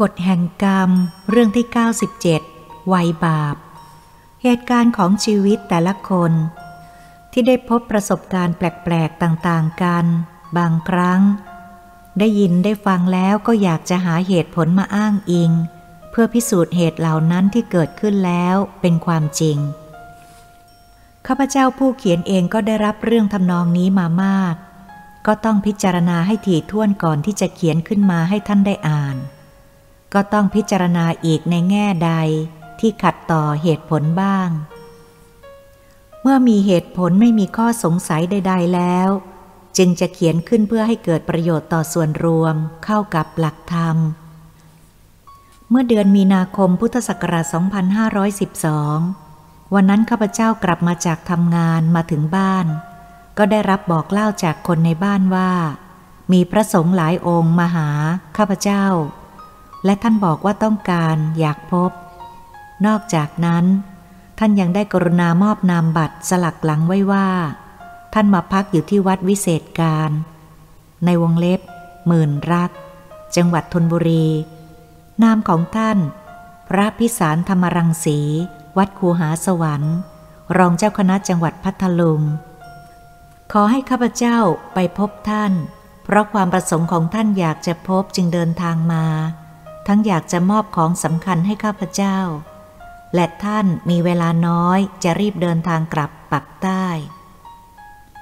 กฎแห่งกรรม เรื่องที่ 97 วัยบาป เหตุการณ์ของชีวิตแต่ละคน ที่ได้พบประสบการณ์แปลก ๆ ต่างๆกัน บางครั้ง ได้ยินได้ฟังแล้วก็อยากจะหาเหตุผลมาอ้างอิง เพื่อพิสูจน์เหตุเหล่านั้นที่เกิดขึ้นแล้วเป็นความจริง ข้าพเจ้าผู้เขียนเองก็ได้รับเรื่องทำนองนี้มามาก ก็ต้องพิจารณาให้ถี่ถ้วนก่อนที่จะเขียนขึ้นมาให้ท่านได้อ่าน ก็ต้องพิจารณาอีกในแง่ใดที่ขัดต่อเหตุผลบ้าง เมื่อมีเหตุผลไม่มีข้อสงสัยใด ๆ แล้ว จึงจะเขียนขึ้นเพื่อให้เกิดประโยชน์ต่อส่วนรวมเข้ากับหลักธรรม เมื่อเดือนมีนาคมพุทธศักราช 2512 วันนั้นข้าพเจ้ากลับมาจากทำงานมาถึงบ้าน ก็ได้รับบอกเล่าจากคนในบ้านว่า มีพระสงฆ์หลายองค์มาหาข้าพเจ้า และท่านบอกว่าต้องการอยากพบ นอกจากนั้น ท่านยังได้กรุณามอบนามบัตรสลักหลังไว้ว่า ท่านมาพักอยู่ที่วัดวิเศษการ ในวงเล็บ หมื่นรัก จังหวัดธนบุรี นามของท่าน พระพิสารธรรมรังสี วัดคูหาสวรรค์ รองเจ้าคณะจังหวัดพัทลุง ขอให้ข้าพเจ้าไปพบท่าน เพราะความประสงค์ของท่านอยากจะพบจึงเดินทางมา ทั้งอยากจะมอบของสำคัญให้ข้าพเจ้า และท่านมีเวลาน้อยจะรีบเดินทางกลับปักใต้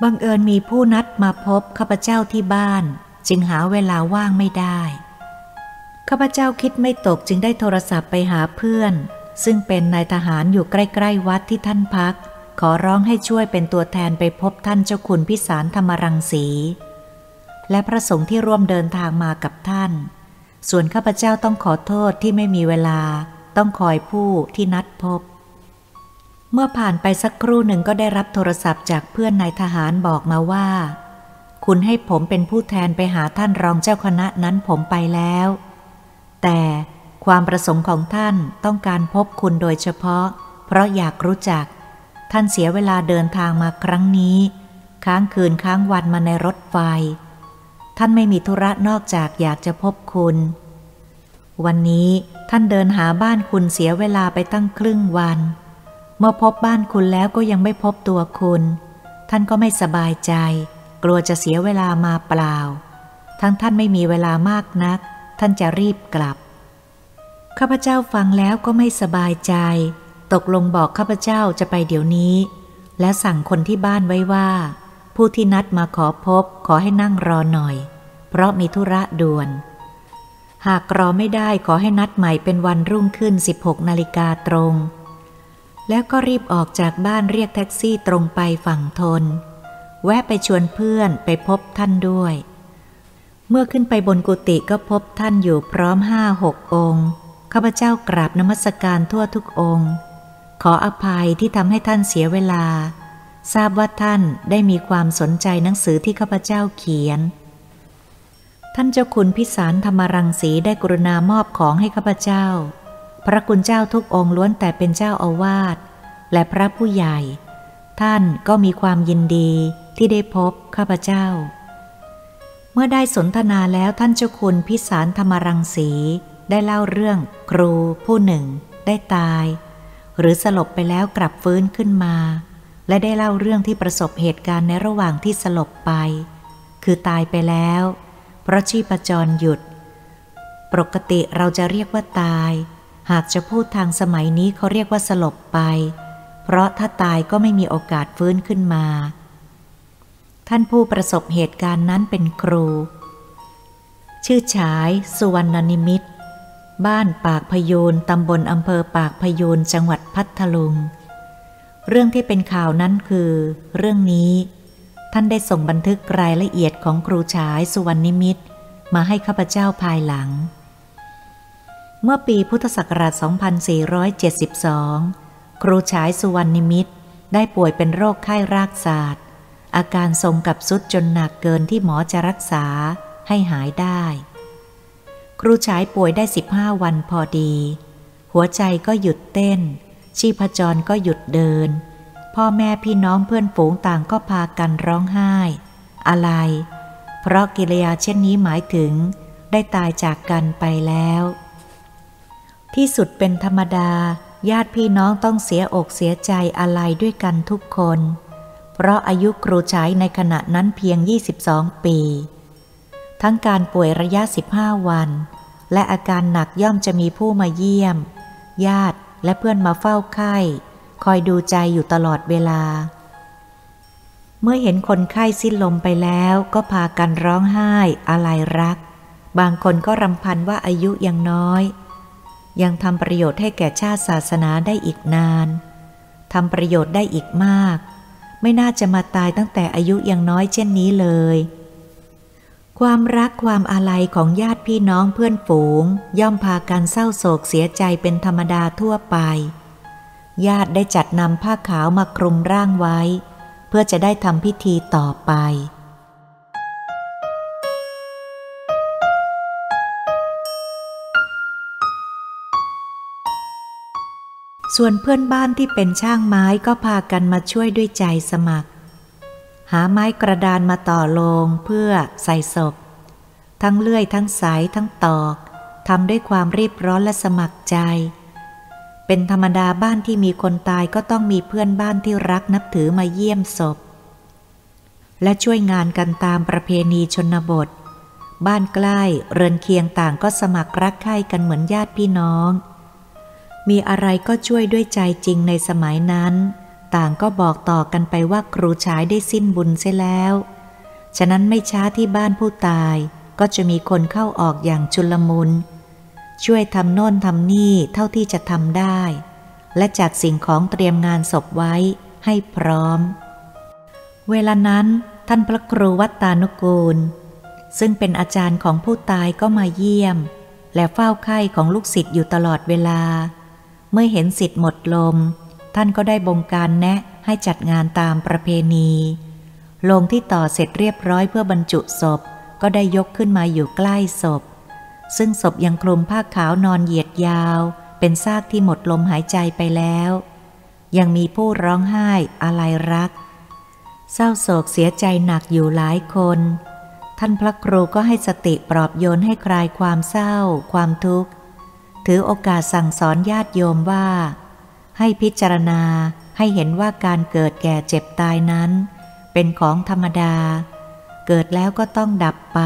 บังเอิญมีผู้นัดมาพบข้าพเจ้าที่บ้าน จึงหาเวลาว่างไม่ได้ ข้าพเจ้าคิดไม่ตกจึงได้โทรศัพท์ไปหาเพื่อน ซึ่งเป็นนายทหารอยู่ใกล้ ๆ วัดที่ท่านพัก ขอร้องให้ช่วยเป็นตัวแทนไปพบท่านเจ้าคุณพิสารธรรมรังสี และพระสงฆ์ที่ร่วมเดินทางมากับท่าน ส่วนข้าพเจ้าต้องขอโทษที่ไม่มีเวลา ต้องคอยผู้ที่นัดพบ เมื่อผ่านไปสักครู่หนึ่งก็ได้รับโทรศัพท์จากเพื่อนนายทหารบอกมาว่า คุณให้ผมเป็นผู้แทนไปหาท่านรองเจ้าคณะนั้นผมไปแล้ว แต่ความประสงค์ของท่านต้องการพบคุณโดยเฉพาะ เพราะอยากรู้จัก ท่านเสียเวลาเดินทางมาครั้งนี้ ค้างคืนค้างวันมาในรถไฟ ท่านไม่มีธุระนอกจากอยากจะพบคุณ วันนี้ท่านเดินหาบ้านคุณเสียเวลาไปตั้งครึ่งวัน เมื่อพบบ้านคุณแล้วก็ยังไม่พบตัวคุณ ท่านก็ไม่สบายใจ กลัวจะเสียเวลามาเปล่า ทั้งท่านไม่มีเวลามากนัก ท่านจะรีบกลับ ข้าพเจ้าฟังแล้วก็ไม่สบายใจ ตกลงบอกข้าพเจ้าจะไปเดี๋ยวนี้ และสั่งคนที่บ้านไว้ว่า ผู้ที่นัดมาขอพบขอให้นั่งรอหน่อย เพราะมีธุระด่วน หากรอไม่ได้ขอให้นัดใหม่เป็นวันรุ่งขึ้น 16นาฬิกาตรง แล้วก็รีบออกจากบ้านเรียกแท็กซี่ตรงไปฝั่งทน แวะไปชวนเพื่อนไปพบท่านด้วย เมื่อขึ้นไปบนกุฏิก็พบท่านอยู่พร้อมห้าหกองค์ข้าพเจ้ากราบนมัสการทั่วทุกองค์ ขออภัยที่ทำให้ท่านเสียเวลา ทราบว่าท่านได้มีความสนใจหนังสือที่ข้าพเจ้าเขียน ท่านเจ้าคุณพิสารธรรมรังสีได้กรุณามอบของให้ข้าพเจ้า พระคุณเจ้าทุกองค์ล้วนแต่เป็นเจ้าอาวาสและพระผู้ใหญ่ ท่านก็มีความยินดีที่ได้พบข้าพเจ้า เมื่อได้สนทนาแล้วท่านเจ้าคุณพิสารธรรมรังสีได้เล่าเรื่องครูผู้หนึ่ง ได้ตาย หรือสลบไปแล้วกลับฟื้นขึ้นมา และได้เล่าเรื่องที่ประสบเหตุการณ์ในระหว่างที่สลบไป คือตายไปแล้ว เพราะชีพจรหยุด ปกติเราจะเรียกว่าตาย หากจะพูดทางสมัยนี้เขาเรียกว่าสลบไป เพราะถ้าตายก็ไม่มีโอกาสฟื้นขึ้นมา ท่านผู้ประสบเหตุการณ์นั้นเป็นครู ชื่อฉาย สุวรรณนิมิตบ้านปากพยูนตำบลอำเภอปากพยูนจังหวัดพัทลุง เรื่องที่เป็นข่าวนั้นคือ เรื่องนี้ ท่านได้ส่งบันทึกรายละเอียดของครูฉายสุวรรณนิมิตมาให้ข้าพเจ้าภายหลัง เมื่อปีพุทธศักราช 2472 ครูฉายสุวรรณนิมิตได้ป่วยเป็นโรคไข้รากศาสตร์ อาการทรงกับสุดจนหนักเกินที่หมอจะรักษาให้หายได้ ครูฉายป่วยได้ 15 วันพอดี หัวใจก็หยุดเต้น ชีพจรก็หยุดเดิน พ่อแม่พี่น้องเพื่อนฝูงต่างก็พากันร้องไห้ อะไร เพราะกิริยาเช่นนี้หมายถึง ได้ตายจากกันไปแล้ว ที่สุดเป็นธรรมดา ญาติพี่น้องต้องเสียอกเสียใจอะไรด้วยกันทุกคน เพราะอายุครูใชายในขณะนั้นเพียง 22 ปี ทั้งการป่วยระยะ 15 วัน และอาการหนักย่อมจะมีผู้มาเยี่ยม ญาติ และเพื่อนมาเฝ้าไข้ คอยดูใจอยู่ตลอดเวลา เมื่อเห็นคนไข้สิ้นลมไปแล้วก็พากันร้องไห้อะไรรัก บางคนก็รำพันว่าอายุยังน้อย ยังทำประโยชน์ให้แก่ชาติศาสนาได้อีกนานทำประโยชน์ได้อีกมาก ไม่น่าจะมาตายตั้งแต่อายุยังน้อยเช่นนี้เลย ความรักความอาลัยของญาติพี่น้องเพื่อนฝูง ย่อมพากันเศร้าโศกเสียใจเป็นธรรมดาทั่วไป ญาติได้จัดนำผ้าขาวมาคลุมร่างไว้ เพื่อจะได้ทำพิธีต่อไป ส่วนเพื่อนบ้านที่เป็นช่างไม้ก็พากันมาช่วยด้วยใจสมัคร หาไม้กระดานมาต่อลงเพื่อใส่ศพ ทั้งเลื่อยทั้งสายทั้งตอกทำด้วยความรีบร้อนและสมัครใจ เป็นธรรมดาบ้านที่มีคนตายก็ต้องมีเพื่อนบ้านที่รักนับถือมาเยี่ยมศพ และช่วยงานกันตามประเพณีชนบท บ้านใกล้เรือนเคียงต่างก็สมัครรักใคร่กันเหมือนญาติพี่น้อง มีอะไรก็ช่วยด้วยใจจริงในสมัยนั้น ต่างก็บอกต่อกันไปว่าครูชายได้สิ้นบุญเสียแล้ว ฉะนั้นไม่ช้าที่บ้านผู้ตายก็จะมีคนเข้าออกอย่างชุลมุน ช่วยทำโน่นทำนี่เท่าที่จะทำได้ และจัดสิ่งของเตรียมงานศพไว้ให้พร้อม เวลานั้นท่านพระครูวัตตานุกูล ซึ่งเป็นอาจารย์ของผู้ตายก็มาเยี่ยม และเฝ้าไข้ของลูกศิษย์อยู่ตลอดเวลา เมื่อเห็นสิทธิ์หมดลม ท่านก็ได้บงการแนะให้จัดงานตามประเพณี ลงที่ต่อเสร็จเรียบร้อยเพื่อบรรจุศพ ก็ได้ยกขึ้นมาอยู่ใกล้ศพ ซึ่งศพยังคลุมผ้าขาวนอนเหยียดยาว เป็นซากที่หมดลมหายใจไปแล้ว ยังมีผู้ร้องไห้อะไรรัก เศร้าโศกเสียใจหนักอยู่หลายคน ท่านพระครูก็ให้สติปลอบโยนให้คลายความเศร้า ความทุกข์ ถือโอกาสสั่งสอนญาติโยมว่า ให้พิจารณาให้เห็นว่าการเกิดแก่เจ็บตายนั้น เป็นของธรรมดา เกิดแล้วก็ต้องดับไป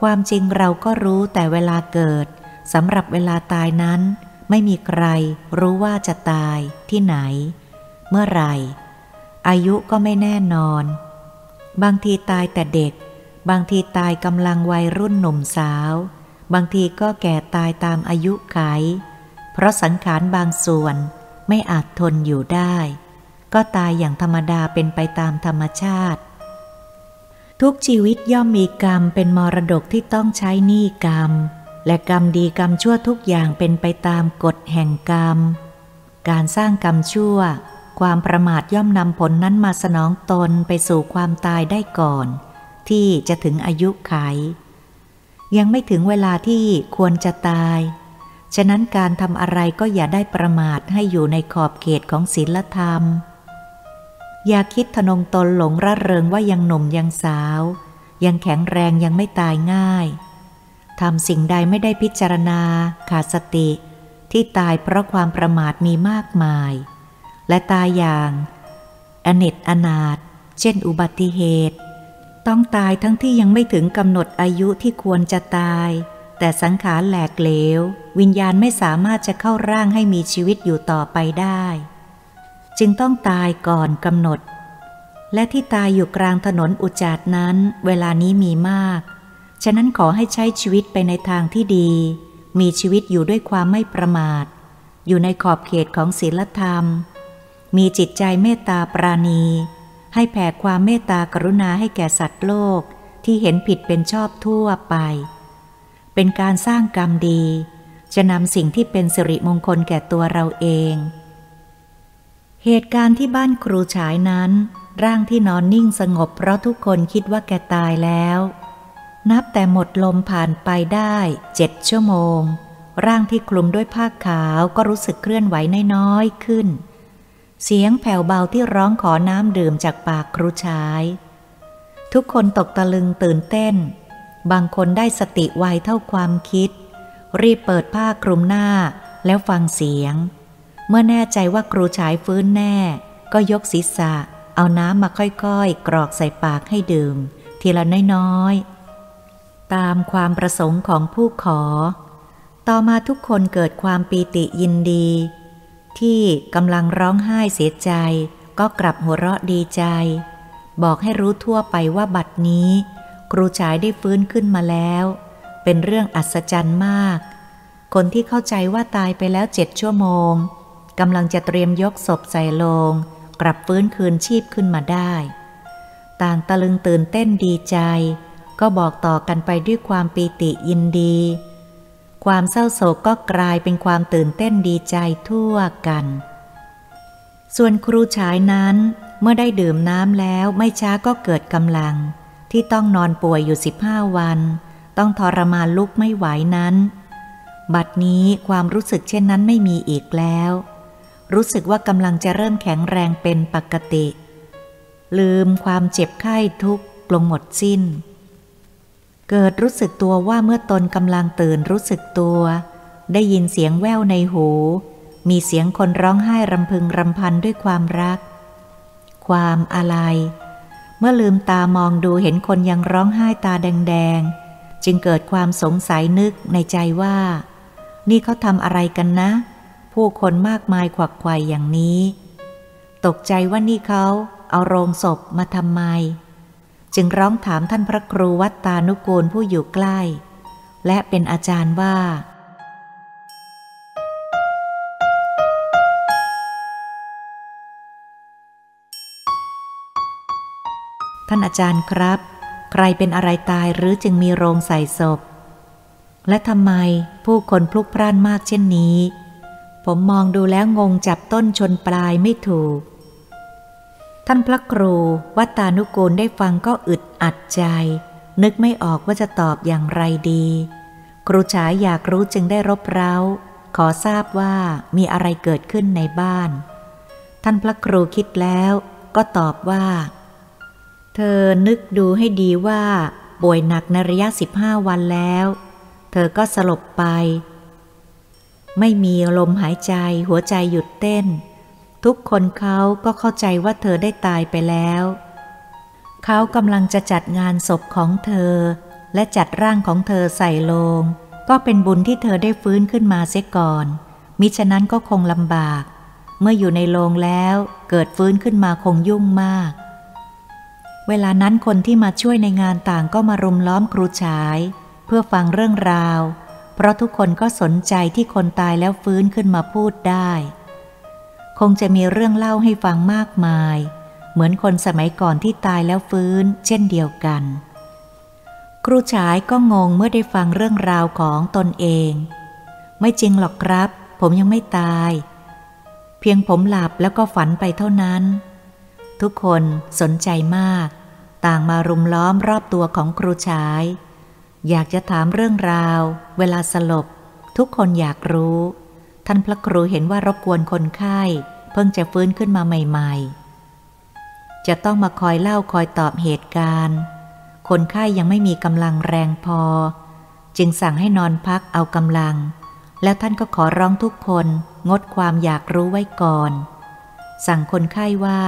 ความจริงเราก็รู้แต่เวลาเกิดสำหรับเวลาตายนั้น ไม่มีใครรู้ว่าจะตายที่ไหน เมื่อไหร่ อายุก็ไม่แน่นอน บางทีตายแต่เด็ก บางทีตายกำลังวัยรุ่นหนุ่มสาว บางทีก็แก่ตายตามอายุไข เพราะสังขารบางส่วน ไม่อาจทนอยู่ได้ ก็ตายอย่างธรรมดาเป็นไปตามธรรมชาติ ทุกชีวิตย่อมมีกรรมเป็นมรดกที่ต้องใช้หนี้กรรม และกรรมดีกรรมชั่วทุกอย่างเป็นไปตามกฎแห่งกรรม การสร้างกรรมชั่ว ความประมาทย่อมนำผลนั้นมาสนองตนไปสู่ความตายได้ก่อน ที่จะถึงอายุไข ยังไม่ถึงเวลาที่ควรจะตาย ฉะนั้นการทำอะไรก็อย่าได้ประมาทให้อยู่ในขอบเขตของศีลธรรม อย่าคิดทนงตนหลงระเริงว่ายังหนุ่มยังสาว ยังแข็งแรงยังไม่ตายง่ายทำสิ่งใดไม่ได้พิจารณา ขาดสติ ที่ตายเพราะความประมาทมีมากมาย และตายอย่าง อเนตอนาถเช่นอุบัติเหตุ ต้องตายทั้งที่ยังไม่ถึงกำหนดอายุที่ควรจะตาย แต่สังขารแหลกเหลว วิญญาณไม่สามารถจะเข้าร่างให้มีชีวิตอยู่ต่อไปได้ จึงต้องตายก่อนกำหนด และที่ตายอยู่กลางถนนอุจาดนั้น เวลานี้มีมาก ฉะนั้นขอให้ใช้ชีวิตไปในทางที่ดี มีชีวิตอยู่ด้วยความไม่ประมาท อยู่ในขอบเขตของศีลธรรม มีจิตใจเมตตาปราณี ให้แผ่ความเมตตากรุณาให้แก่สัตว์โลกที่เห็นผิดเป็นชอบทั่วไป เป็นการสร้างกรรมดี จะนำสิ่งที่เป็นสิริมงคลแก่ตัวเราเอง เหตุการณ์ที่บ้านครูฉายนั้น ร่างที่นอนนิ่งสงบเพราะทุกคนคิดว่าแกตายแล้ว นับแต่หมดลมผ่านไปได้เจ็ดชั่วโมง ร่างที่คลุมด้วยผ้าขาวก็รู้สึกเคลื่อนไหวน้อยๆขึ้น เสียงแผ่วเบาที่ร้องขอน้ำดื่มจากปากครูชาย ทุกคนตกตะลึงตื่นเต้น บางคนได้สติไวเท่าความคิด รีบเปิดผ้าคลุมหน้าแล้วฟังเสียง เมื่อแน่ใจว่าครูฉายฟื้นแน่ ก็ยกศีรษะ เอาน้ำมาค่อยๆ กรอกใส่ปากให้ดื่ม ทีละน้อยๆ ตามความประสงค์ของผู้ขอ ต่อมาทุกคนเกิดความปีติยินดี ที่กำลังร้องไห้เสียใจ ก็กลับหัวเราะดีใจ บอกให้รู้ทั่วไปว่าบัดนี้ ครูฉายได้ฟื้นขึ้นมาแล้ว เป็นเรื่องอัศจรรย์มาก คนที่เข้าใจว่าตายไปแล้วเจ็ดชั่วโมงกำลังจะเตรียมยกศพใส่โลง กลับฟื้นคืนชีพขึ้นมาได้ ต่างตะลึงตื่นเต้นดีใจ ก็บอกต่อกันไปด้วยความปีติยินดี ความเศร้าโศกก็กลายเป็นความตื่นเต้นดีใจทั่วกัน ส่วนครูฉายนั้นเมื่อได้ดื่มน้ำแล้วไม่ช้าก็เกิดกำลัง ที่ต้องนอนป่วยอยู่สิบห้าวัน ต้องทรมานลุกไม่ไหวนั้น บัดนี้ความรู้สึกเช่นนั้นไม่มีอีกแล้ว รู้สึกว่ากำลังจะเริ่มแข็งแรงเป็นปกติ ลืมความเจ็บไข้ทุกข์ลงหมดสิ้น เกิดรู้สึกตัวว่าเมื่อตนกำลังตื่นรู้สึกตัว ได้ยินเสียงแว่วในหู มีเสียงคนร้องไห้รำพึงรำพันด้วยความรัก ความอะไร มื่อลืมตามองดูเห็นคนยังร้องไห้ตาแดงๆ จึงเกิดความสงสัยนึกในใจว่า นี่เขาทำอะไรกันนะ ผู้คนมากมายขวักไขว่อย่างนี้ ตกใจว่านี่เขาเอาโรงศพมาทำไม จึงร้องถามท่านพระครูวัดตานุกูลผู้อยู่ใกล้ และเป็นอาจารย์ว่าานอาจารย์ครับ ใครเป็นอะไรตายหรือจึงมีโรงใส่ศพ และทำไมผู้คนพลุกพล่านมากเช่นนี้ ผมมองดูแล้วงงจับต้นชนปลายไม่ถูก ท่านพระครูวัตานุกูลได้ฟังก็อึดอัดใจ นึกไม่ออกว่าจะตอบอย่างไรดี ครูฉายอยากรู้จึงได้รบเร้า ขอทราบว่ามีอะไรเกิดขึ้นในบ้าน ท่านพระครูคิดแล้วก็ตอบว่า เธอนึกดูให้ดีว่า ป่วยหนักในระยะสิบห้าวันแล้ว เธอก็สลบไป ไม่มีลมหายใจ หัวใจหยุดเต้น ทุกคนเขาก็เข้าใจว่าเธอได้ตายไปแล้ว เขากำลังจะจัดงานศพของเธอ และจัดร่างของเธอใส่โลง ก็เป็นบุญที่เธอได้ฟื้นขึ้นมาเสียก่อน มิฉะนั้นก็คงลำบาก เมื่ออยู่ในโลงแล้วเกิดฟื้นขึ้นมาคงยุ่งมาก เวลานั้นคนที่มาช่วยในงานต่างก็มารุมล้อมครูฉาย เพื่อฟังเรื่องราว เพราะทุกคนก็สนใจที่คนตายแล้วฟื้นขึ้นมาพูดได้ คงจะมีเรื่องเล่าให้ฟังมากมาย เหมือนคนสมัยก่อนที่ตายแล้วฟื้น เช่นเดียวกัน ครูฉายก็งงเมื่อได้ฟังเรื่องราวของตนเอง ไม่จริงหรอกครับ ผมยังไม่ตาย เพียงผมหลับแล้วก็ฝันไปเท่านั้น ทุกคนสนใจมาก ต่างมารุมล้อมรอบตัวของครูฉาย อยากจะถามเรื่องราว เวลาสลบ ทุกคนอยากรู้ ท่านพระครูเห็นว่ารบกวนคนไข้ เพิ่งจะฟื้นขึ้นมาใหม่ๆ จะต้องมาคอยเล่าคอยตอบเหตุการณ์ คนไข้ยังไม่มีกำลังแรงพอ จึงสั่งให้นอนพักเอากำลัง แล้วท่านก็ขอร้องทุกคนงดความอยากรู้ไว้ก่อน สั่งคนไข้ว่า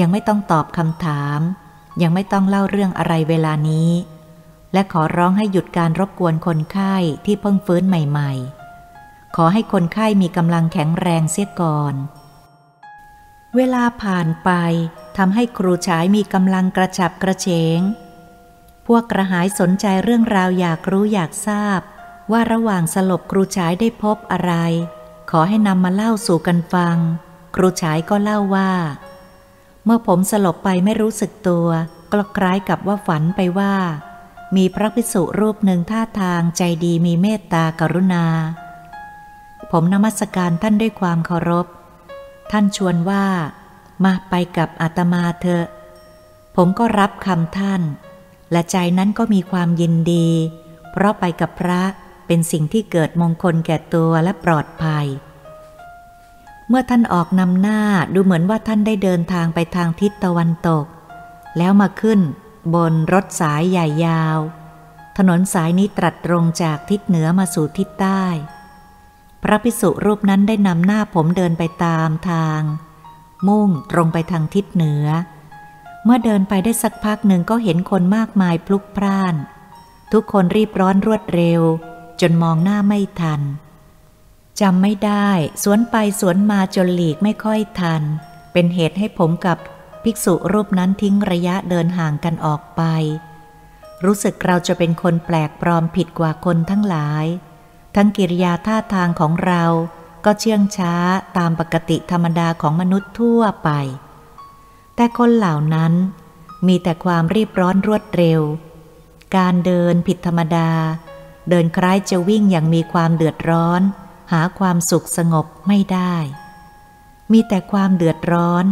ยังไม่ต้องตอบคำถาม ยังไม่ต้องเล่าเรื่องอะไรเวลานี้ และขอร้องให้หยุดการรบกวนคนไข้ที่เพิ่งฟื้นใหม่ ๆ ขอให้คนไข้มีกำลังแข็งแรงเสียก่อน เวลาผ่านไปทำให้ครูฉายมีกำลังกระฉับกระเฉง พวกกระหายสนใจเรื่องราวอยากรู้อยากทราบ ว่าระหว่างสลบครูฉายได้พบอะไร ขอให้นำมาเล่าสู่กันฟัง ครูฉายก็เล่าว่า เมื่อผมสลบไปไม่รู้สึกตัวก็คล้ายกับว่าฝันไปว่า มีพระภิกษุรูปหนึ่งท่าทางใจดีมีเมตตากรุณา ผมนมัสการท่านด้วยความเคารพ ท่านชวนว่า มาไปกับอาตมาเถอะ ผมก็รับคำท่าน และใจนั้นก็มีความยินดี เพราะไปกับพระเป็นสิ่งที่เกิดมงคลแก่ตัวและปลอดภัย เมื่อท่านออกนำหน้าดูเหมือนว่าท่านได้เดินทางไปทางทิศตะวันตก แล้วมาขึ้น บนรถสายใหญ่ยาว ถนนสายนี้ตรัสตรงจากทิศเหนือมาสู่ทิศใต้ พระพิสุรูปนั้นได้นำหน้าผมเดินไปตามทาง มุ่งตรงไปทางทิศเหนือ เมื่อเดินไปได้สักพักหนึ่งก็เห็นคนมากมายพลุกพล่าน ทุกคนรีบร้อนรวดเร็ว จนมองหน้าไม่ทัน จำไม่ได้ สวนไปสวนมาจนหลีกไม่ค่อยทัน เป็นเหตุให้ผมกับภิกษุรูปนั้นทิ้งระยะเดินห่างกันออกไป รู้สึกเราจะเป็นคนแปลกปลอมผิดกว่าคนทั้งหลาย ทั้งกิริยาท่าทางของเราก็เชื่องช้าตามปกติธรรมดาของมนุษย์ทั่วไป แต่คนเหล่านั้นมีแต่ความรีบร้อนรวดเร็ว การเดินผิดธรรมดา เดินคล้ายจะวิ่งอย่างมีความเดือดร้อน หาความสุขสงบไม่ได้ มีแต่ความเดือดร้อน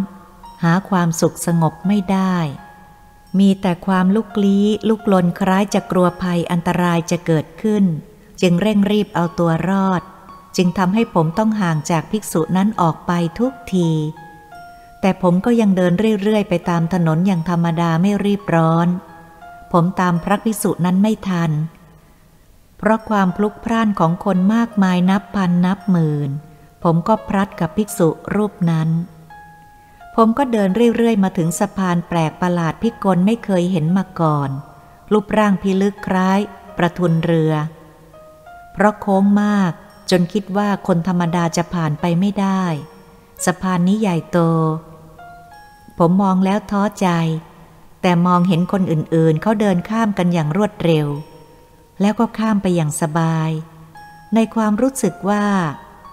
หาความสุขสงบไม่ได้ มีแต่ความลุกลี้ลุกลนคล้ายจะกลัวภัยอันตรายจะเกิดขึ้น จึงเร่งรีบเอาตัวรอด จึงทำให้ผมต้องห่างจากภิกษุนั้นออกไปทุกที แต่ผมก็ยังเดินเรื่อยๆ ไปตามถนนอย่างธรรมดาไม่รีบร้อน ผมตามพระภิกษุนั้นไม่ทันเพราะความพลุกพล่านของคนมากมายนับพันนับหมื่น ผมก็พลัดกับภิกษุรูปนั้น ผมก็เดินเรื่อยๆ มาถึงสะพานแปลกประหลาดพิกลไม่เคยเห็นมาก่อน รูปร่างพิลึกคล้าย ประทุนเรือ เพราะโค้งมากจนคิดว่าคนธรรมดาจะผ่านไปไม่ได้ สะพานนี้ใหญ่โต ผมมองแล้วท้อใจ แต่มองเห็นคนอื่นๆ เขาเดินข้ามกันอย่างรวดเร็ว แล้วก็ข้ามไปอย่างสบาย ในความรู้สึกว่า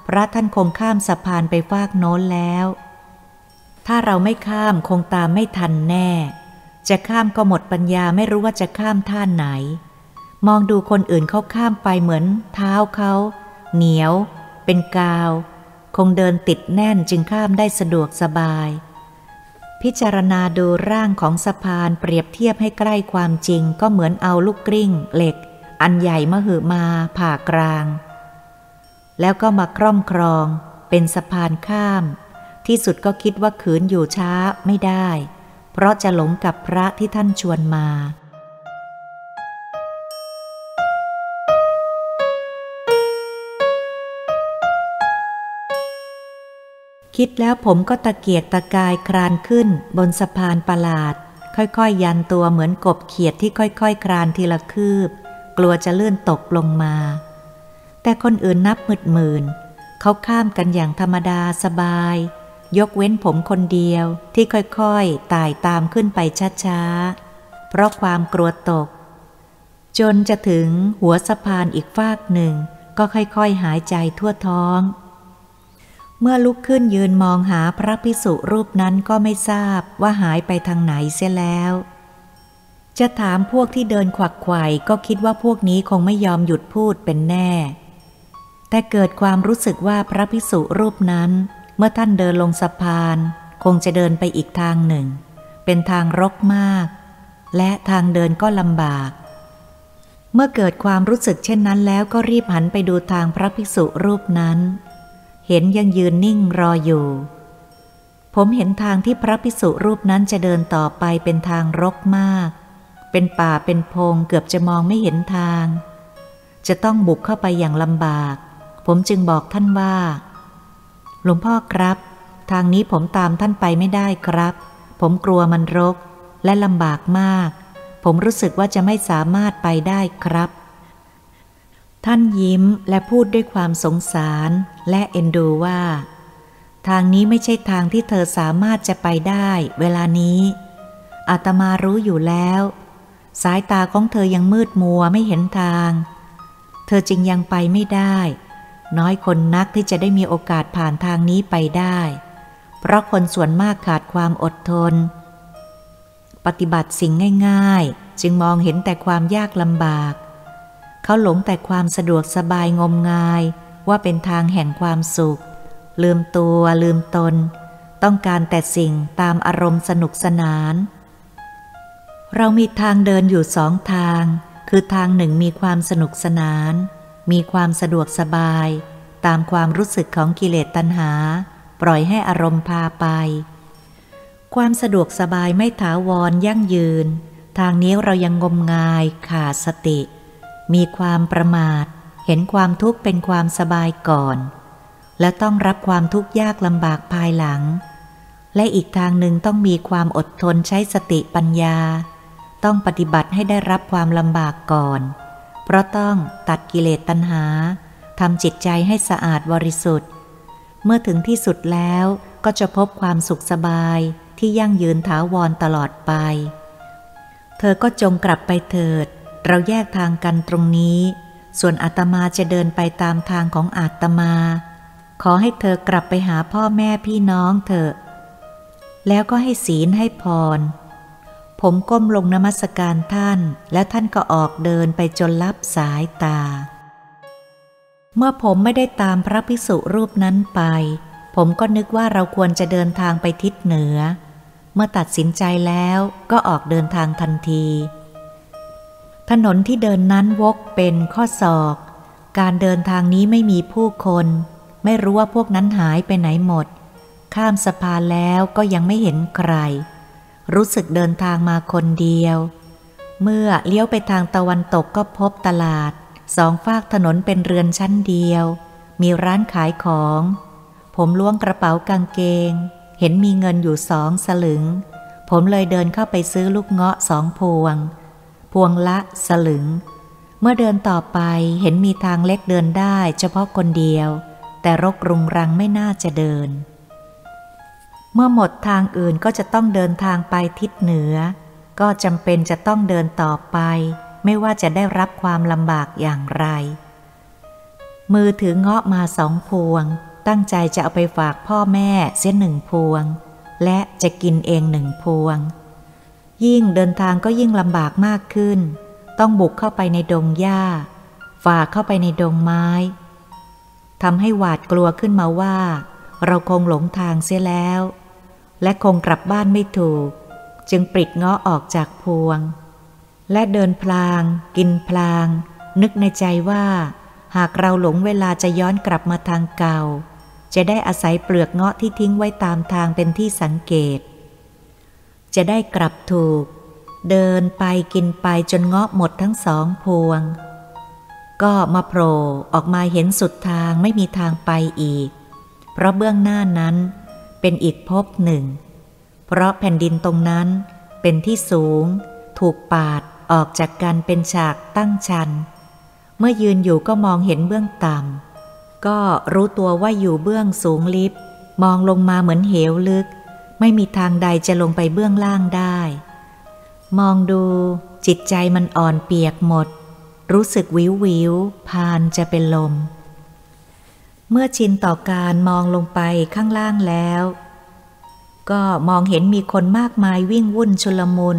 พระท่านคงข้ามสะพานไปฟากโน้นแล้ว ถ้าเราไม่ข้ามคงตามไม่ทันแน่ จะข้ามก็หมดปัญญาไม่รู้ว่าจะข้ามท่านไหน มองดูคนอื่นเขาข้ามไปเหมือน เท้าเขาเหนียว เป็นกาว คงเดินติดแน่นจึงข้ามได้สะดวกสบาย พิจารณาดูร่างของสะพานเปรียบเทียบให้ใกล้ความจริงก็เหมือนเอาลูกกลิ้งเหล็ก อันใหญ่มาหือมาผ่ากลาง แล้วก็มาคร่อมครอง เป็นสะพานข้าม ที่สุดก็คิดว่าขืนอยู่ช้าไม่ได้ เพราะจะหลงกับพระที่ท่านชวนมาคิดแล้วผมก็ตะเกียกตะกายคลานขึ้นบนสะพานประหลาด ค่อยๆยยันตัวเหมือนกบเขียดที่ค่อยๆคลานทีละคืบ กลัวจะเลื่อนตกลงมา แต่คนอื่นนับหมื่นหมื่นเขาข้ามกันอย่างธรรมดาสบาย ยกเว้นผมคนเดียวที่ค่อยๆไต่ตามขึ้นไปช้าๆ เพราะความกลัวตก จนจะถึงหัวสะพานอีกฟากหนึ่ง ก็ค่อยๆหายใจทั่วท้อง เมื่อลุกขึ้นยืนมองหาพระพิสุรูปนั้นก็ไม่ทราบว่าหายไปทางไหนเสียแล้ว จะถามพวกที่เดินขวักไขว่ก็คิดว่าพวกนี้คงไม่ยอมหยุดพูดเป็นแน่ แต่เกิดความรู้สึกว่าพระพิสุรูปนั้น เมื่อท่านเดินลงสะพาน คงจะเดินไปอีกทางหนึ่ง เป็นทางรกมาก และทางเดินก็ลำบาก เมื่อเกิดความรู้สึกเช่นนั้นแล้วก็รีบหันไปดูทางพระภิกษุรูปนั้น เห็นยังยืนนิ่งรออยู่ ผมเห็นทางที่พระพิสุรูปนั้นจะเดินต่อไปเป็นทางรกมาก เป็นป่าเป็นพงเกือบจะมองไม่เห็นทาง จะต้องบุกเข้าไปอย่างลำบาก ผมจึงบอกท่านว่า หลวงพ่อครับ ทางนี้ผมตามท่านไปไม่ได้ครับ ผมกลัวมันรกและลำบากมาก ผมรู้สึกว่าจะไม่สามารถไปได้ครับ ท่านยิ้มและพูดด้วยความสงสารและเอ็นดูว่า ทางนี้ไม่ใช่ทางที่เธอสามารถจะไปได้ เวลานี้อาตมารู้อยู่แล้ว สายตาของเธอยังมืดมัวไม่เห็นทาง เธอจึงยังไปไม่ได้ น้อยคนนักที่จะได้มีโอกาสผ่านทางนี้ไปได้ เพราะคนส่วนมากขาดความอดทน ปฏิบัติสิ่งง่าย ๆ จึงมองเห็นแต่ความยากลำบาก เขาหลงแต่ความสะดวกสบายงมงายว่าเป็นทางแห่งความสุข ลืมตัวลืมตน ต้องการแต่สิ่งตามอารมณ์สนุกสนาน เรามีทางเดินอยู่สองทาง คือทางหนึ่งมีความสนุกสนาน มีความสะดวกสบาย ตามความรู้สึกของกิเลสตัณหา ปล่อยให้อารมณ์พาไป ความสะดวกสบายไม่ถาวรยั่งยืน ทางนี้เรายังงมงายขาดสติ มีความประมาท เห็นความทุกข์เป็นความสบายก่อน และต้องรับความทุกข์ยากลำบากภายหลัง และอีกทางหนึ่งต้องมีความอดทนใช้สติปัญญา ต้องปฏิบัติให้ได้รับความลำบากก่อน เพราะต้องตัดกิเลสตัณหาทำจิตใจให้สะอาดบริสุทธิ์ เมื่อถึงที่สุดแล้วก็จะพบความสุขสบายที่ยั่งยืนถาวรตลอดไป เธอก็จงกลับไปเถิด เราแยกทางกันตรงนี้ ส่วนอาตมาจะเดินไปตามทางของอาตมา ขอให้เธอกลับไปหาพ่อแม่พี่น้องเถอะ แล้วก็ให้ศีลให้พร ผมก้มลงนมัสการท่าน และท่านก็ออกเดินไปจนลับสายตา เมื่อผมไม่ได้ตามพระภิกษุรูปนั้นไป ผมก็นึกว่าเราควรจะเดินทางไปทิศเหนือ เมื่อตัดสินใจแล้วก็ออกเดินทางทันที ถนนที่เดินนั้นวกเป็นข้อศอก การเดินทางนี้ไม่มีผู้คน ไม่รู้ว่าพวกนั้นหายไปไหนหมด ข้ามสะพานแล้วก็ยังไม่เห็นใคร รู้สึกเดินทางมาคนเดียว เมื่อเลี้ยวไปทางตะวันตกก็พบตลาด สองฝากถนนเป็นเรือนชั้นเดียว มีร้านขายของ ผมล้วงกระเป๋ากางเกง เห็นมีเงินอยู่สองสลึง ผมเลยเดินเข้าไปซื้อลูกเงาะสองพวง พวงละสลึง เมื่อเดินต่อไปเห็นมีทางเล็กเดินได้เฉพาะคนเดียว แต่รกรุงรังไม่น่าจะเดิน เมื่อหมดทางอื่นก็จะต้องเดินทางไปทิศเหนือ ก็จำเป็นจะต้องเดินต่อไป ไม่ว่าจะได้รับความลำบากอย่างไร มือถือเงาะมาสองพวง ตั้งใจจะเอาไปฝากพ่อแม่เสียหนึ่งพวง และจะกินเองหนึ่งพวง ยิ่งเดินทางก็ยิ่งลำบากมากขึ้น ต้องบุกเข้าไปในดงหญ้า ฝ่าเข้าไปในดงไม้ทำให้หวาดกลัวขึ้นมาว่า เราคงหลงทางเสียแล้ว และคงกลับบ้านไม่ถูก จึงปริดเงาะออกจากพวง และเดินพลาง กินพลาง นึกในใจว่า หากเราหลงเวลาจะย้อนกลับมาทางเก่า จะได้อาศัยเปลือกเงาะที่ทิ้งไว้ตามทางเป็นที่สังเกต จะได้กลับถูก เดินไปกินไปจนเงาะหมดทั้งสองพวง ก็มาโผล่ออกมาเห็นสุดทางไม่มีทางไปอีก เพราะเบื้องหน้านั้น เป็นอีกภพหนึ่ง เพราะแผ่นดินตรงนั้นเป็นที่สูง ถูกปาดออกจากกันเป็นฉากตั้งชัน เมื่อยืนอยู่ก็มองเห็นเบื้องต่ำ ก็รู้ตัวว่าอยู่เบื้องสูงลิฟมองลงมาเหมือนเหวลึก ไม่มีทางใดจะลงไปเบื้องล่างได้ มองดูจิตใจมันอ่อนเปียกหมด รู้สึกวิววิวพานจะเป็นลม เมื่อชินต่อการมองลงไปข้างล่างแล้ว ก็มองเห็นมีคนมากมายวิ่งวุ่นชุลมุน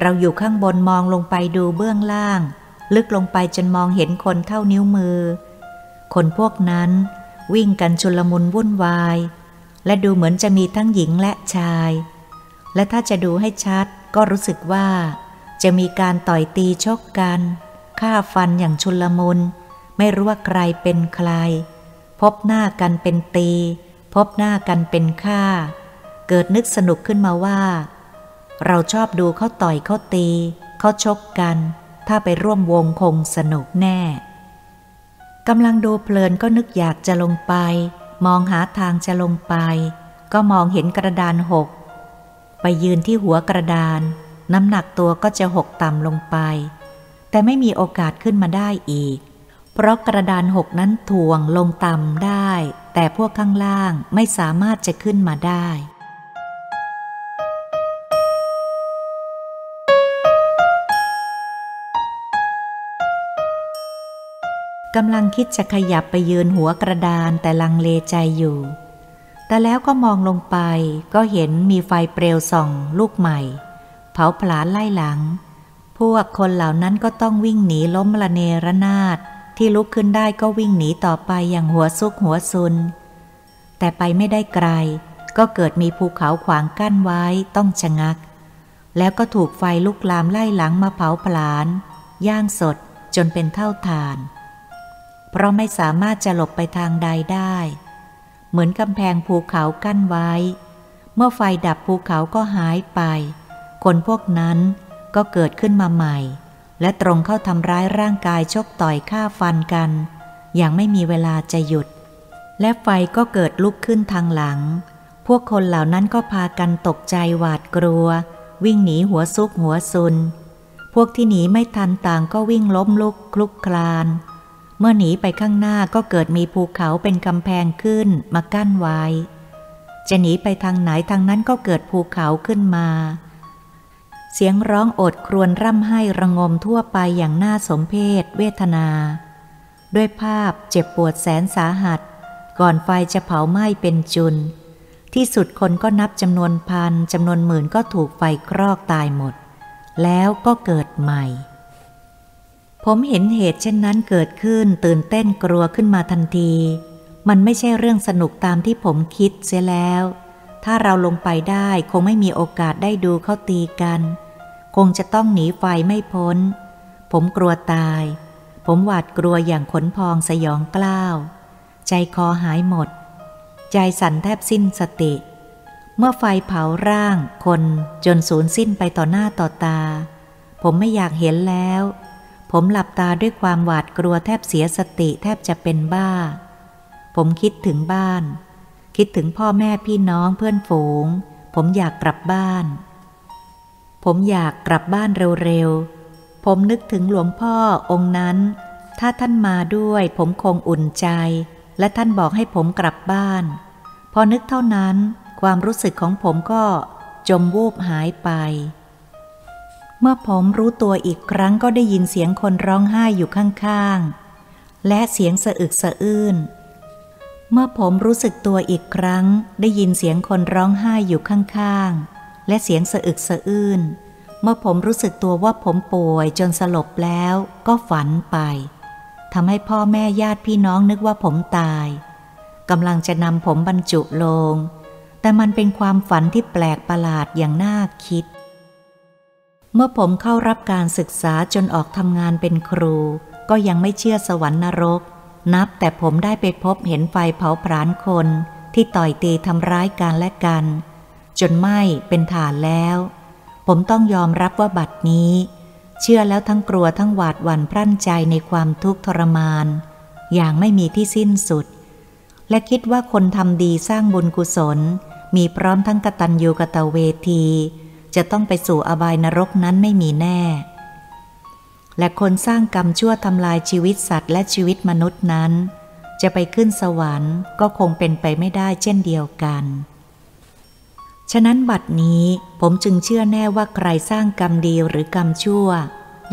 เราอยู่ข้างบนมองลงไปดูเบื้องล่าง ลึกลงไปจนมองเห็นคนเท่านิ้วมือ คนพวกนั้นวิ่งกันชุลมุนวุ่นวาย และดูเหมือนจะมีทั้งหญิงและชาย และถ้าจะดูให้ชัดก็รู้สึกว่า จะมีการต่อยตีชกกันฆ่าฟันอย่างชุลมุน ไม่รู้ว่าใครเป็นใคร พบหน้ากันเป็นตี พบหน้ากันเป็นฆ่า เกิดนึกสนุกขึ้นมาว่า เราชอบดูเขาต่อยเขาตีเขาชกกัน ถ้าไปร่วมวงคงสนุกแน่กำลังดูเพลินก็นึกอยากจะลงไป มองหาทางจะลงไป ก็มองเห็นกระดานหก ไปยืนที่หัวกระดาน น้ำหนักตัวก็จะหกต่ำลงไป แต่ไม่มีโอกาสขึ้นมาได้อีก เพราะกระดานหกนั้นถ่วงลงต่ำได้ แต่พวกข้างล่างไม่สามารถจะขึ้นมาได้กำลังคิดจะขยับไปยืนหัวกระดานแต่ลังเลใจอยู่ แต่แล้วก็มองลงไปก็เห็นมีไฟเปลวส่องลูกใหม่ เผาผลาญไล่หลัง พวกคนเหล่านั้นก็ต้องวิ่งหนีล้มละเนระนาด ที่ลุกขึ้นได้ก็วิ่งหนีต่อไปอย่างหัวซุกหัวซุน แต่ไปไม่ได้ไกล ก็เกิดมีภูเขาขวางกั้นไว้ต้องชะงัก แล้วก็ถูกไฟลุกลามไล่หลังมาเผาผลาญย่างสดจนเป็นเท่าทาน เพราะไม่สามารถจะหลบไปทางใดได้ เหมือนกำแพงภูเขากั้นไว้ เมื่อไฟดับภูเขาก็หายไป คนพวกนั้นก็เกิดขึ้นมาใหม่ และตรงเข้าทำร้ายร่างกายชกต่อยฆ่าฟันกัน อย่างไม่มีเวลาจะหยุด และไฟก็เกิดลุกขึ้นทางหลัง พวกคนเหล่านั้นก็พากันตกใจหวาดกลัว วิ่งหนีหัวซุกหัวซุน พวกที่หนีไม่ทันต่างก็วิ่งล้มลุกคลุกคลาน เมื่อหนีไปข้างหน้าก็เกิดมีภูเขาเป็นกำแพงขึ้นมากั้นไว้ จะหนีไปทางไหนทางนั้นก็เกิดภูเขาขึ้นมา เสียงร้องโอดครวญร่ำไห้ระงมทั่วไปอย่างน่าสมเพศเวทนา ด้วยภาพเจ็บปวดแสนสาหัส ก่อนไฟจะเผาไหม้เป็นจุน ที่สุดคนก็นับจำนวนพันจำนวนหมื่นก็ถูกไฟครอกตายหมด แล้วก็เกิดใหม่ ผมเห็นเหตุเช่นนั้นเกิดขึ้นตื่นเต้นกลัวขึ้นมาทันที มันไม่ใช่เรื่องสนุกตามที่ผมคิดเสียแล้ว ถ้าเราลงไปได้คงไม่มีโอกาสได้ดูเขาตีกัน คงจะต้องหนีไฟไม่พ้น ผมกลัวตาย ผมหวาดกลัวอย่างขนพองสยองกล้าว ใจคอหายหมด ใจสั่นแทบสิ้นสติ เมื่อไฟเผาร่างคนจนสูญสิ้นไปต่อหน้าต่อตา ผมไม่อยากเห็นแล้ว ผมหลับตาด้วยความหวาดกลัวแทบเสียสติแทบจะเป็นบ้า ผมคิดถึงบ้าน คิดถึงพ่อแม่พี่น้องเพื่อนฝูง ผมอยากกลับบ้าน ผมอยากกลับบ้านเร็วๆ ผมนึกถึงหลวงพ่อองค์นั้น ถ้าท่านมาด้วยผมคงอุ่นใจ และท่านบอกให้ผมกลับบ้าน พอนึกเท่านั้น ความรู้สึกของผมก็จมวูบหายไป เมื่อผมรู้ตัวอีกครั้งก็ได้ยินเสียงคนร้องไห้อยู่ข้างๆ และเสียงสะอึกสะอื้น เมื่อผมรู้สึกตัวอีกครั้งได้ยินเสียงคนร้องไห้อยู่ข้างๆ และเสียงสะอึกสะอื้น เมื่อผมรู้สึกตัวว่าผมป่วยจนสลบแล้วก็ฝันไปทำให้พ่อแม่ญาติพี่น้องนึกว่าผมตายกำลังจะนำผมบรรจุลง แต่มันเป็นความฝันที่แปลกประหลาดอย่างน่าคิด เมื่อผมเข้ารับการศึกษาจนออกทำงานเป็นครู ก็ยังไม่เชื่อสวรรค์นรก นับแต่ผมได้ไปพบเห็นไฟเผาผลาญคนที่ต่อยตีทำร้ายกันและกัน จนไหม้เป็นฐานแล้ว ผมต้องยอมรับว่าบัดนี้ เชื่อแล้วทั้งกลัวทั้งหวาดหวั่นพรั่นใจในความทุกข์ทรมาน อย่างไม่มีที่สิ้นสุด และคิดว่าคนทำดีสร้างบุญกุศล มีพร้อมทั้งกตัญญูกตเวที จะต้องไปสู่อบายนรกนั้นไม่มีแน่ และคนสร้างกรรมชั่วทำลายชีวิตสัตว์และชีวิตมนุษย์นั้น จะไปขึ้นสวรรค์ก็คงเป็นไปไม่ได้เช่นเดียวกัน ฉะนั้นบัดนี้ผมจึงเชื่อแน่ว่าใครสร้างกรรมดีหรือกรรมชั่ว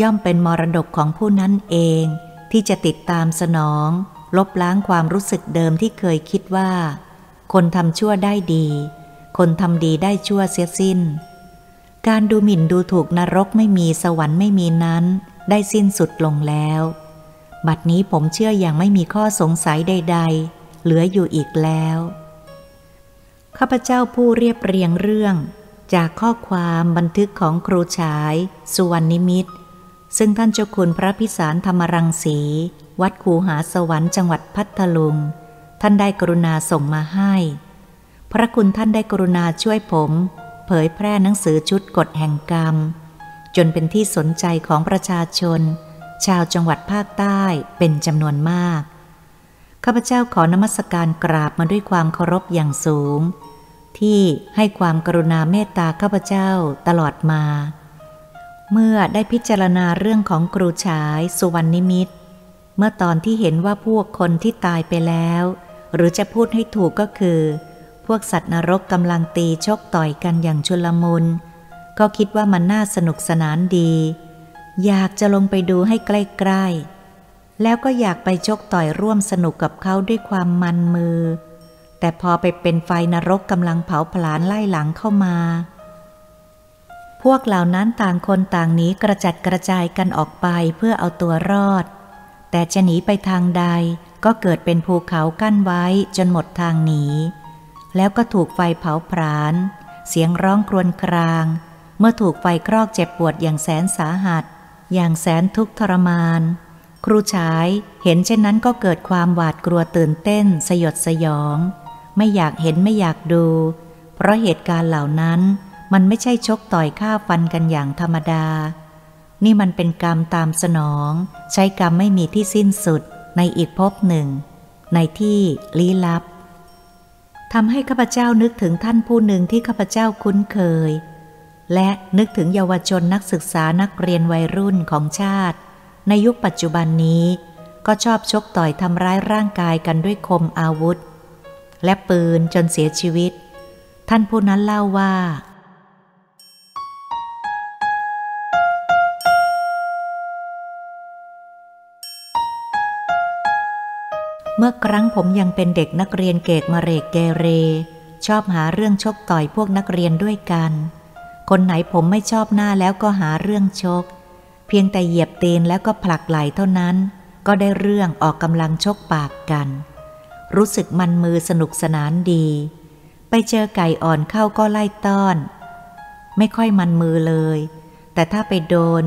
ย่อมเป็นมรดกของผู้นั้นเอง ที่จะติดตามสนอง ลบล้างความรู้สึกเดิมที่เคยคิดว่า คนทำชั่วได้ดี คนทำดีได้ชั่วเสียสิ้น การดูหมิ่นดูถูกนรกไม่มีสวรรค์ไม่มีนั้น ได้สิ้นสุดลงแล้ว บัดนี้ผมเชื่ออย่างไม่มีข้อสงสัยใด ๆ เหลืออยู่อีกแล้วข้าพเจ้าผู้เรียบเรียงเรื่อง จากข้อความบันทึกของครูฉาย สุวรรณนิมิต ซึ่งท่านเจ้าคุณพระพิสารธรรมรังสี วัดคูหาสวรรค์จังหวัดพัทลุง ท่านได้กรุณาส่งมาให้ พระคุณท่านได้กรุณาช่วยผม เผยแพร่หนังสือชุดกฎแห่งกรรม จนเป็นที่สนใจของประชาชน ชาวจังหวัดภาคใต้เป็นจำนวนมาก ข้าพเจ้าขอนมัสการกราบมาด้วยความเคารพอย่างสูง ที่ให้ความกรุณาเมตตาข้าพเจ้าตลอดมา เมื่อได้พิจารณาเรื่องของครูชายสุวรรณนิมิต เมื่อตอนที่เห็นว่าพวกคนที่ตายไปแล้ว หรือจะพูดให้ถูกก็คือ พวกสัตว์นรกกำลังตีชกต่อยกันอย่างชุลมุน ก็คิดว่ามันน่าสนุกสนานดี อยากจะลงไปดูให้ใกล้ๆ แล้วก็อยากไปชกต่อยร่วมสนุกกับเขาด้วยความมันมือ แต่พอไปเป็นไฟนรกกำลังเผาผลาญไล่หลังเข้ามา พวกเหล่านั้นต่างคนต่างหนีกระจัดกระจายกันออกไปเพื่อเอาตัวรอด แต่จะหนีไปทางใดก็เกิดเป็นภูเขากั้นไว้จนหมดทางหนี แล้วก็ถูกไฟเผาผลาญเสียงร้องครวญคราง เมื่อถูกไฟครอกเจ็บปวดอย่างแสนสาหัส อย่างแสนทุกข์ทรมาน ครูชายเห็นเช่นนั้นก็เกิดความหวาดกลัวตื่นเต้น สยดสยอง ไม่อยากเห็นไม่อยากดู เพราะเหตุการณ์เหล่านั้น มันไม่ใช่ชกต่อยฆ่าฟันกันอย่างธรรมดา นี่มันเป็นกรรมตามสนอง ใช้กรรมไม่มีที่สิ้นสุดในอีกภพหนึ่ง ในที่ลี้ลับทำให้ข้าพเจ้านึกถึงท่านผู้หนึ่งที่ข้าพเจ้าคุ้นเคย และนึกถึงเยาวชนนักศึกษานักเรียนวัยรุ่นของชาติ ในยุคปัจจุบันนี้ ก็ชอบชกต่อยทำร้ายร่างกายกันด้วยคมอาวุธ และปืนจนเสียชีวิต ท่านผู้นั้นเล่าว่า เมื่อครั้งผมยังเป็นเด็กนักเรียนเกกมาเรกเกเร ชอบหาเรื่องชกต่อยพวกนักเรียนด้วยกัน คนไหนผมไม่ชอบหน้าแล้วก็หาเรื่องชก เพียงแต่เหยียบตีนแล้วก็ผลักไหลเท่านั้น ก็ได้เรื่องออกกำลังชกปากกัน รู้สึกมันมือสนุกสนานดี ไปเจอไก่อ่อนเข้าก็ไล่ต้อน ไม่ค่อยมันมือเลย แต่ถ้าไปโดน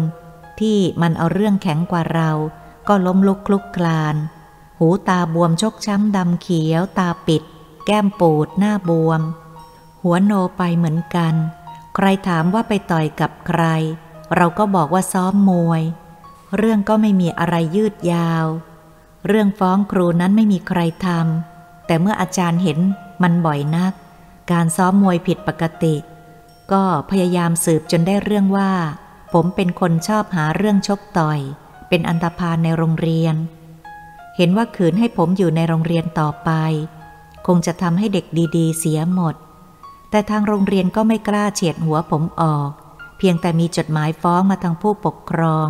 ที่มันเอาเรื่องแข็งกว่าเรา ก็ล้มลุกคลุกคลาน หูตาบวมชกช้ำดำเขียว ตาปิด แก้มปูดหน้าบวม หัวโนไปเหมือนกัน ใครถามว่าไปต่อยกับใคร เราก็บอกว่าซ้อมมวย เรื่องก็ไม่มีอะไรยืดยาว เรื่องฟ้องครูนั้นไม่มีใครทำแต่เมื่ออาจารย์เห็นมันบ่อยนัก การซ้อมมวยผิดปกติ ก็พยายามสืบจนได้เรื่องว่า ผมเป็นคนชอบหาเรื่องชกต่อย เป็นอันตรพานในโรงเรียน เห็นว่าขืนให้ผมอยู่ในโรงเรียนต่อไป คงจะทำให้เด็กดี ๆ เสียหมด แต่ทางโรงเรียนก็ไม่กล้าเฉียดหัวผมออก เพียงแต่มีจดหมายฟ้องมาทางผู้ปกครอง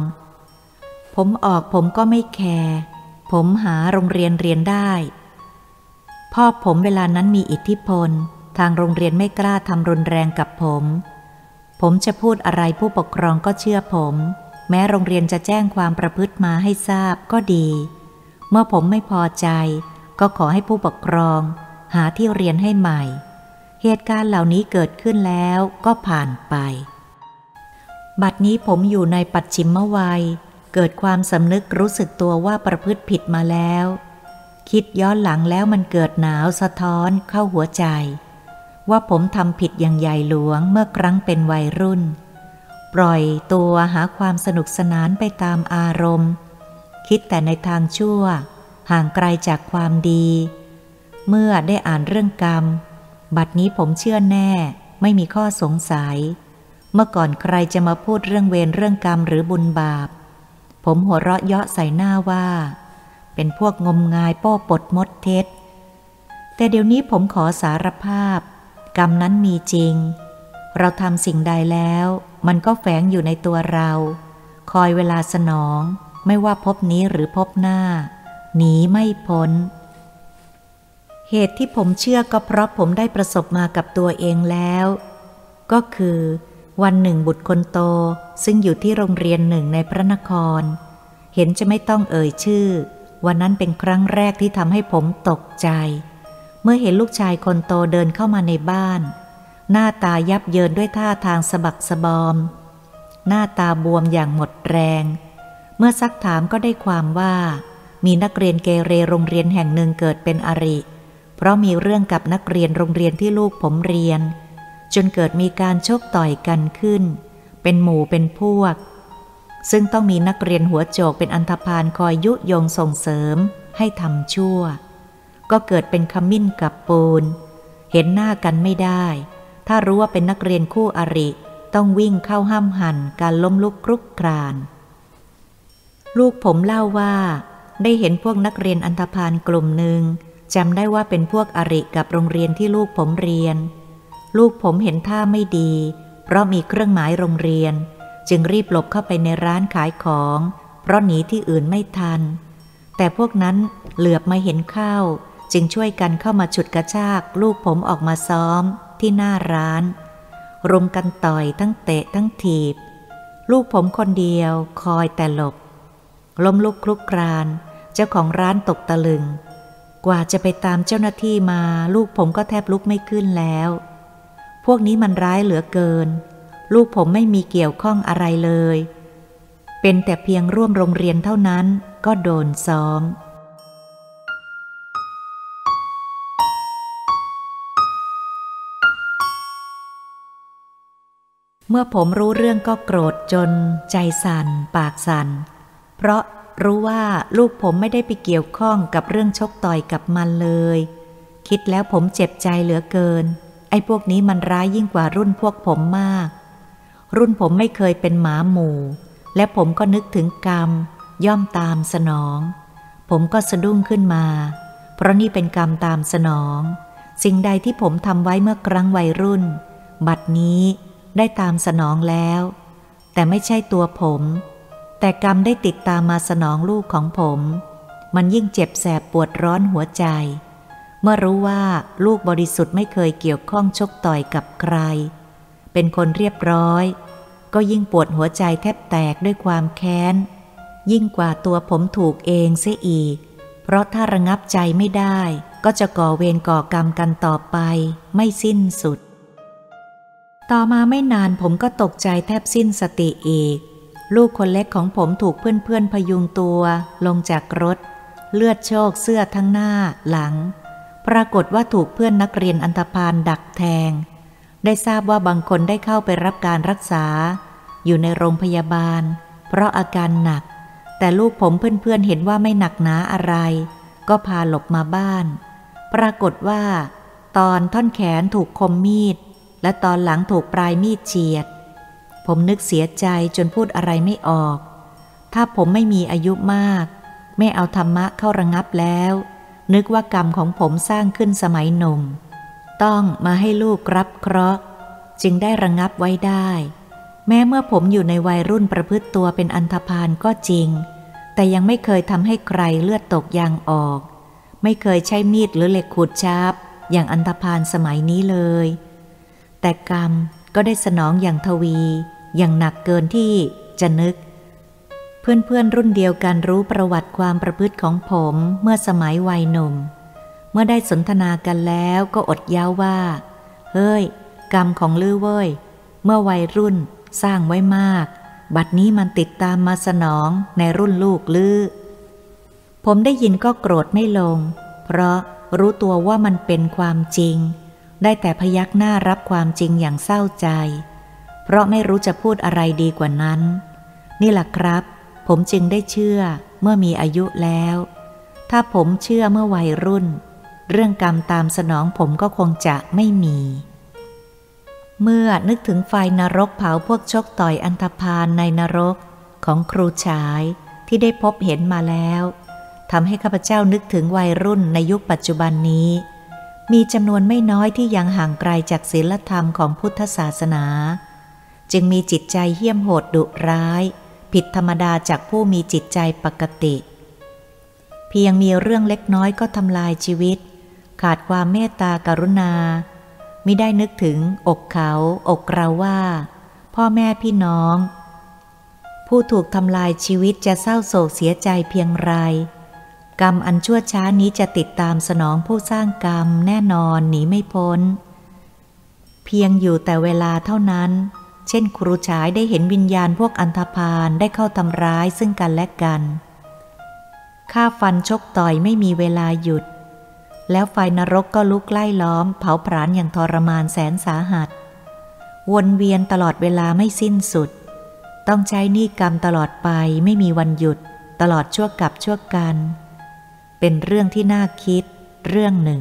ผมออกผมก็ไม่แคร์ผมหาโรงเรียนเรียนได้ พ่อผมเวลานั้นมีอิทธิพล ทางโรงเรียนไม่กล้าทำรุนแรงกับผม ผมจะพูดอะไรผู้ปกครองก็เชื่อผม แม้โรงเรียนจะแจ้งความประพฤติมาให้ทราบก็ดี เมื่อผมไม่พอใจ ก็ขอให้ผู้ปกครอง หาที่เรียนให้ใหม่ เหตุการณ์เหล่านี้เกิดขึ้นแล้วก็ผ่านไป บัดนี้ผมอยู่ในปัจฉิมวัย เกิดความสำนึกรู้สึกตัวว่าประพฤติผิดมาแล้ว คิดย้อนหลังแล้วมันเกิดหนาวสะท้อนเข้าหัวใจ ว่าผมทำผิดอย่างใหญ่หลวงเมื่อครั้งเป็นวัยรุ่น ปล่อยตัวหาความสนุกสนานไปตามอารมณ์ คิดแต่ในทางชั่ว ห่างไกลจากความดี เมื่อได้อ่านเรื่องกรรม บัดนี้ผมเชื่อแน่ ไม่มีข้อสงสัย เมื่อก่อนใครจะมาพูดเรื่องเวรเรื่องกรรมหรือบุญบาป ผมหัวเราะเยาะใส่หน้าว่า เป็นพวกงมงายป้อปดมดเท็จ แต่เดี๋ยวนี้ผมขอสารภาพ กรรมนั้นมีจริง เราทำสิ่งใดแล้ว มันก็แฝงอยู่ในตัวเรา คอยเวลาสนอง ไม่ว่าพบนี้หรือพบหน้า หนีไม่พ้น เหตุที่ผมเชื่อก็เพราะผมได้ประสบมากับตัวเองแล้ว ก็คือ วันหนึ่งบุตรคนโตซึ่งอยู่ที่โรงเรียนหนึ่งในพระนคร เห็นจะไม่ต้องเอ่ยชื่อ วันนั้นเป็นครั้งแรกที่ทำให้ผมตกใจ เมื่อเห็นลูกชายคนโตเดินเข้ามาในบ้าน หน้าตายับเยินด้วยท่าทางสะบักสะบอม หน้าตาบวมอย่างหมดแรง เมื่อซักถามก็ได้ความว่า มีนักเรียนเกเรโรงเรียนแห่งหนึ่งเกิดเป็นอริเพราะมีเรื่องกับนักเรียนโรงเรียนที่ลูกผมเรียน จนเกิดมีการชกต่อยกันขึ้น เป็นหมู่เป็นพวก ซึ่งต้องมีนักเรียนหัวโจกเป็นอันธพาลคอยยุยงส่งเสริมให้ทำชั่ว ก็เกิดเป็นขมิ้นกับปูน เห็นหน้ากันไม่ได้ ถ้ารู้ว่าเป็นนักเรียนคู่อริ ต้องวิ่งเข้าห้ามหันการล้มลุกครุกคราน ลูกผมเล่าว่าได้เห็นพวกนักเรียนอันธพาลกลุ่มหนึ่ง จำได้ว่าเป็นพวกอริกับโรงเรียนที่ลูกผมเรียน ลูกผมเห็นท่าไม่ดี เพราะมีเครื่องหมายโรงเรียน จึงรีบหลบเข้าไปในร้านขายของ เพราะหนีที่อื่นไม่ทัน แต่พวกนั้นเหลือบมาเห็นเข้า จึงช่วยกันเข้ามาฉุดกระชาก ลูกผมออกมาซ้อมที่หน้าร้าน รุมกันต่อยทั้งเตะทั้งถีบ ลูกผมคนเดียวคอยแต่หลบล้มลุกคลุกคราน เจ้าของร้านตกตะลึง กว่าจะไปตามเจ้าหน้าที่มาลูกผมก็แทบลุกไม่ขึ้นแล้ว พวกนี้มันร้ายเหลือเกิน ลูกผมไม่มีเกี่ยวข้องอะไรเลย เป็นแต่เพียงร่วมโรงเรียนเท่านั้นก็โดนซ้อม เมื่อผมรู้เรื่องก็โกรธจนใจสั่น ปากสั่น เพราะ รู้ว่าลูกผมไม่ได้ไปเกี่ยวข้องกับเรื่องชกต่อยกับมันเลย คิดแล้วผมเจ็บใจเหลือเกิน ไอ้พวกนี้มันร้ายยิ่งกว่ารุ่นพวกผมมาก รุ่นผมไม่เคยเป็นหมาหมู่ และผมก็นึกถึงกรรม ย่อมตามสนอง ผมก็สะดุ้งขึ้นมา เพราะนี่เป็นกรรมตามสนอง สิ่งใดที่ผมทำไว้เมื่อครั้งวัยรุ่น บัดนี้ได้ตามสนองแล้ว แต่ไม่ใช่ตัวผม แต่กรรมได้ติดตามมาสนองลูกของผม มันยิ่งเจ็บแสบปวดร้อนหัวใจ เมื่อรู้ว่าลูกบริสุทธิ์ไม่เคยเกี่ยวข้องชกต่อยกับใคร เป็นคนเรียบร้อย ก็ยิ่งปวดหัวใจแทบแตกด้วยความแค้น ยิ่งกว่าตัวผมถูกเองเสียอีก เพราะถ้าระงับใจไม่ได้ ก็จะก่อเวรก่อกรรมกันต่อไป ไม่สิ้นสุด ต่อมาไม่นานผมก็ตกใจแทบสิ้นสติอีก ลูกคนเล็กของผมถูกเพื่อนๆพยุงตัวลงจากรถ เลือดโชกเสื้อทั้งหน้าหลัง ปรากฏว่าถูกเพื่อนนักเรียนอันธพาลดักแทง ได้ทราบว่าบางคนได้เข้าไปรับการรักษา อยู่ในโรงพยาบาล เพราะอาการหนัก แต่ลูกผมเพื่อนๆเห็นว่าไม่หนักหนาอะไร ก็พาหลบมาบ้าน ปรากฏว่า ตอนท่อนแขนถูกคมมีด และตอนหลังถูกปลายมีดเฉียด ผมนึกเสียใจจนพูดอะไรไม่ออก ถ้าผมไม่มีอายุมาก ไม่เอาธรรมะเข้าระงับแล้ว นึกว่ากรรมของผมสร้างขึ้นสมัยหนุ่ม ต้องมาให้ลูกรับเคราะห์จึงได้ระงับไว้ได้ แม้เมื่อผมอยู่ในวัยรุ่นประพฤติตัวเป็นอันธพาลก็จริง แต่ยังไม่เคยทำให้ใครเลือดตกยางออก ไม่เคยใช้มีดหรือเหล็กขูดชาบอย่างอันธพาลสมัยนี้เลย แต่กรรม ก็ได้สนองอย่างทวี อย่างหนักเกินที่จะนึก เพื่อนๆรุ่นเดียวกันรู้ประวัติความประพฤติของผมเมื่อสมัยวัยหนุ่ม เมื่อได้สนทนากันแล้วก็อดย้าว่า เฮ้ย กรรมของลือเว้ย เมื่อวัยรุ่นสร้างไว้มาก บัดนี้มันติดตามมาสนองในรุ่นลูกลือผมได้ยินก็โกรธไม่ลง เพราะรู้ตัวว่ามันเป็นความจริง ได้แต่พยักหน้ารับความจริงอย่างเศร้าใจ เพราะไม่รู้จะพูดอะไรดีกว่านั้น นี่แหละครับ ผมจึงได้เชื่อเมื่อมีอายุแล้ว ถ้าผมเชื่อเมื่อวัยรุ่น เรื่องกรรมตามสนองผมก็คงจะไม่มี เมื่อนึกถึงไฟนรกเผาพวกชกต่อยอันธพาลในนรกของครูชายที่ได้พบเห็นมาแล้วทำให้ข้าพเจ้านึกถึงวัยรุ่นในยุคปัจจุบันนี้ มีจำนวนไม่น้อยที่ยังห่างไกลจากศีลธรรมของพุทธศาสนา จึงมีจิตใจเหี้ยมโหดดุร้าย ผิดธรรมดาจากผู้มีจิตใจปกติ เพียงมีเรื่องเล็กน้อยก็ทำลายชีวิต ขาดความเมตตากรุณา ไมิได้นึกถึงอกเขา อกเราว่า พ่อแม่พี่น้อง ผู้ถูกทำลายชีวิตจะเศร้าโศกเสียใจเพียงไร กรรมอันชั่วช้านี้จะติดตามสนองผู้สร้างกรรมแน่นอนหนีไม่พ้น เพียงอยู่แต่เวลาเท่านั้น เช่นครูฉายได้เห็นวิญญาณพวกอันธพาลได้เข้าทำร้ายซึ่งกันและกันฆ่าฟันชกต่อยไม่มีเวลาหยุด แล้วไฟนรกก็ลุกไล่ล้อม เผาผลาญอย่างทรมานแสนสาหัส วนเวียนตลอดเวลาไม่สิ้นสุด ต้องใช้หนี้กรรมตลอดไปไม่มีวันหยุด ตลอดชั่วกับชั่วกัน เป็นเรื่องที่น่าคิดเรื่องหนึ่ง